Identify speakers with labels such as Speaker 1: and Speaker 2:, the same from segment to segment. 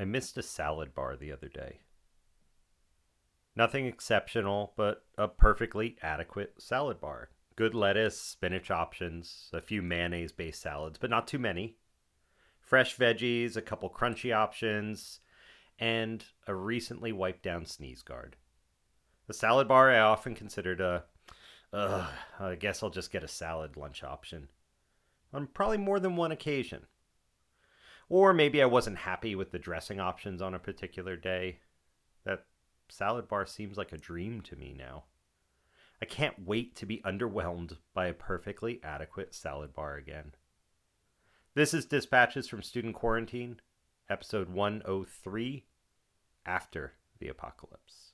Speaker 1: I missed a salad bar the other day. Nothing exceptional, but a perfectly adequate salad bar. Good lettuce, spinach options, a few mayonnaise based salads, but not too many. Fresh veggies, a couple crunchy options, and a recently wiped down sneeze guard. The salad bar I often considered a, I guess I'll just get a salad lunch option. On probably more than one occasion. Or maybe I wasn't happy with the dressing options on a particular day. That salad bar seems like a dream to me now. I can't wait to be underwhelmed by a perfectly adequate salad bar again. This is Dispatches from Student Quarantine, episode 103 After the Apocalypse.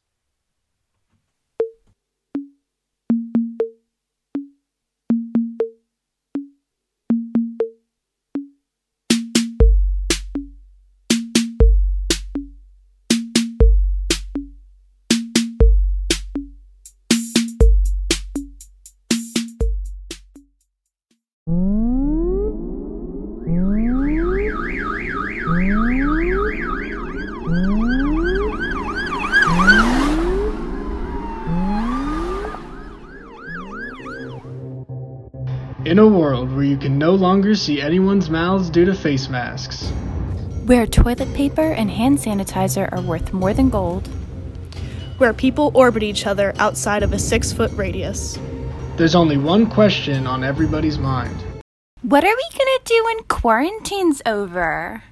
Speaker 2: In a world where you can no longer see anyone's mouths due to face masks,
Speaker 3: Where toilet paper and hand sanitizer are worth more than gold.
Speaker 4: where people orbit each other outside of a six foot radius.
Speaker 2: there's only one question on everybody's mind.
Speaker 3: What are we gonna do when quarantine's over?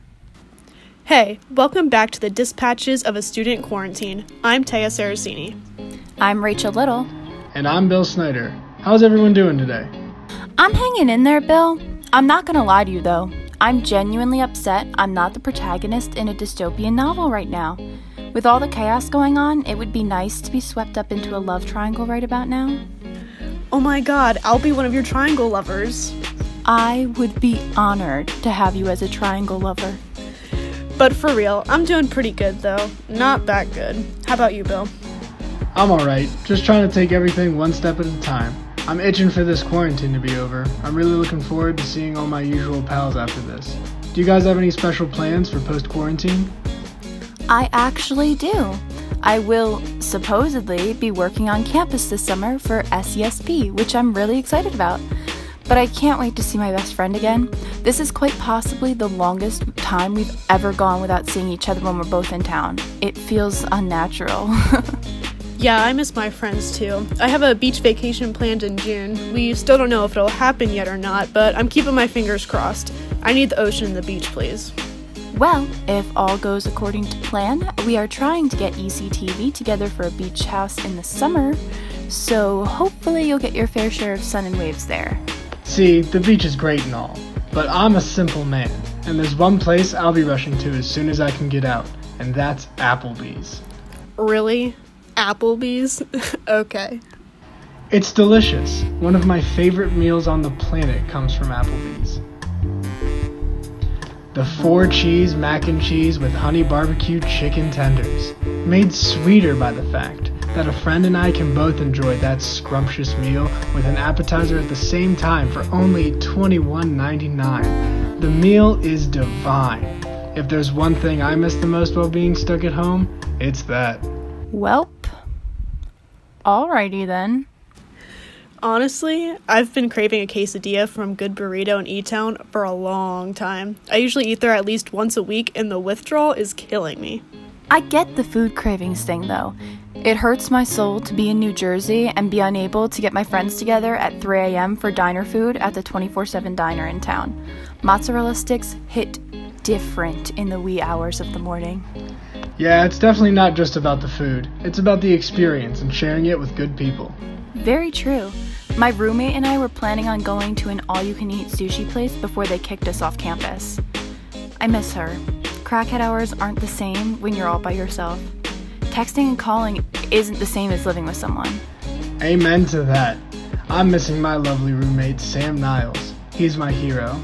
Speaker 4: Hey, welcome back to the Dispatches of a Student Quarantine. I'm Tea Ceresini.
Speaker 3: I'm Rachel Little.
Speaker 2: And I'm Bill Snyder. How's everyone doing today?
Speaker 3: I'm hanging in there, Bill. I'm not gonna lie to you though. I'm genuinely upset I'm not the protagonist in a dystopian novel right now. With all the chaos going on, it would be nice to be swept up into a love triangle right about now.
Speaker 4: Oh my god, I'll be one of your triangle lovers.
Speaker 3: I would be honored to have you as a triangle lover.
Speaker 4: But for real, I'm doing pretty good though. Not that good. How about you, Bill?
Speaker 2: I'm alright, just trying to take everything one step at a time. I'm itching for this quarantine to be over. I'm really looking forward to seeing all my usual pals after this. Do you guys have any special plans for post quarantine?
Speaker 3: I actually do. I will supposedly be working on campus this summer for SESP, which I'm really excited about. But I can't wait to see my best friend again. This is quite possibly the longest time we've ever gone without seeing each other when we're both in town. It feels unnatural.
Speaker 4: Yeah, I miss my friends too. I have a beach vacation planned in June. We still don't know if it'll happen yet or not, but I'm keeping my fingers crossed. I need the ocean and the beach, please.
Speaker 3: well, if all goes according to plan, we are trying to get ECTV together for a beach house in the summer. So hopefully you'll get your fair share of sun and waves there.
Speaker 2: See, the beach is great and all, but I'm a simple man, and there's one place I'll be rushing to as soon as I can get out, and that's Applebee's.
Speaker 4: Really? Applebee's? okay.
Speaker 2: It's delicious. One of my favorite meals on the planet comes from Applebee's. The four cheese mac and cheese with honey barbecue chicken tenders, made sweeter by the fact that a friend and I can both enjoy that scrumptious meal with an appetizer at the same time for only $21.99. The meal is divine. If there's one thing I miss the most while being stuck at home, it's that.
Speaker 3: Welp. Alrighty then.
Speaker 4: Honestly, I've been craving a quesadilla from Good Burrito in E Town for a long time. I usually eat there at least once a week, and the withdrawal is killing me.
Speaker 3: I get the food cravings thing though. It hurts my soul to be in New Jersey and be unable to get my friends together at 3 a.m. for diner food at the 24 7 diner in town. Mozzarella sticks hit different in the wee hours of the morning.
Speaker 2: Yeah, it's definitely not just about the food. It's about the experience and sharing it with good people.
Speaker 3: Very true. My roommate and I were planning on going to an all you can eat sushi place before they kicked us off campus. I miss her. Crackhead hours aren't the same when you're all by yourself. Texting and calling isn't the same as living with someone.
Speaker 2: Amen to that. I'm missing my lovely roommate, Sam Niles. He's my hero.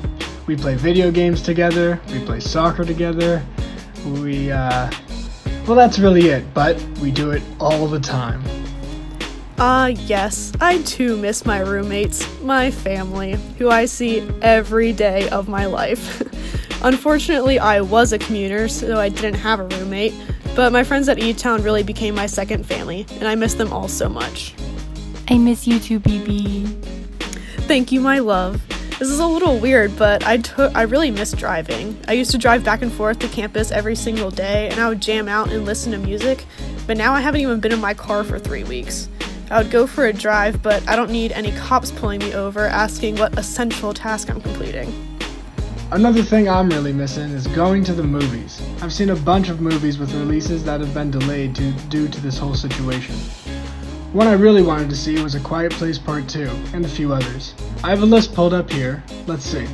Speaker 2: We play video games together, we play soccer together, we, uh. Well, that's really it, but we do it all the time.
Speaker 4: Ah, yes, I too miss my roommates, my family, who I see every day of my life. Unfortunately, I was a commuter, so I didn't have a roommate, but my friends at E Town really became my second family, and I miss them all so much.
Speaker 3: I miss you too, BB.
Speaker 4: Thank you, my love. This is a little weird, but I took I really miss driving. I used to drive back and forth to campus every single day, and I would jam out and listen to music. But now I haven't even been in my car for three weeks. I would go for a drive, but I don't need any cops pulling me over asking what essential task I'm completing.
Speaker 2: Another thing I'm really missing is going to the movies. I've seen a bunch of movies with releases that have been delayed to, due to this whole situation. One I really wanted to see was A Quiet Place Part 2, and a few others. I have a list pulled up here. Let's see.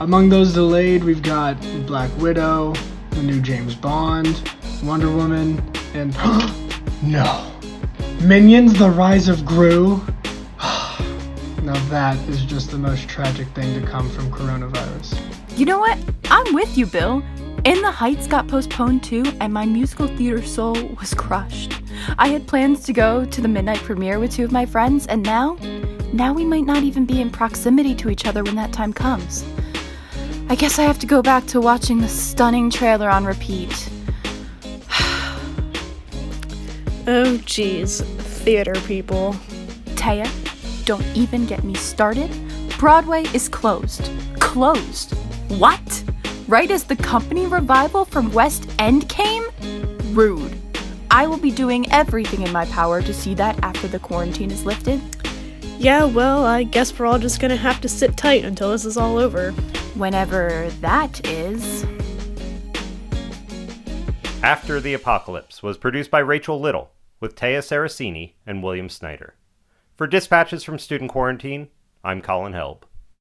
Speaker 2: Among those delayed, we've got Black Widow, the new James Bond, Wonder Woman, and. no! Minions The Rise of Gru? now that is just the most tragic thing to come from coronavirus.
Speaker 3: You know what? I'm with you, Bill. In the Heights got postponed too, and my musical theater soul was crushed. I had plans to go to the midnight premiere with two of my friends, and now, now we might not even be in proximity to each other when that time comes. I guess I have to go back to watching the stunning trailer on repeat.
Speaker 4: Oh, geez. Theater people.
Speaker 3: Tea, don't even get me started. Broadway is closed. Closed. What? Right as the company revival from West End came? Rude. I will be doing everything in my power to see that after the quarantine is lifted.
Speaker 4: Yeah, well, I guess we're all just gonna have to sit tight until this is all over.
Speaker 3: Whenever that is.
Speaker 1: After the Apocalypse was produced by Rachel Little with Tea Ceresini and William Snyder. For Dispatches from Student Quarantine, I'm Colin Helb.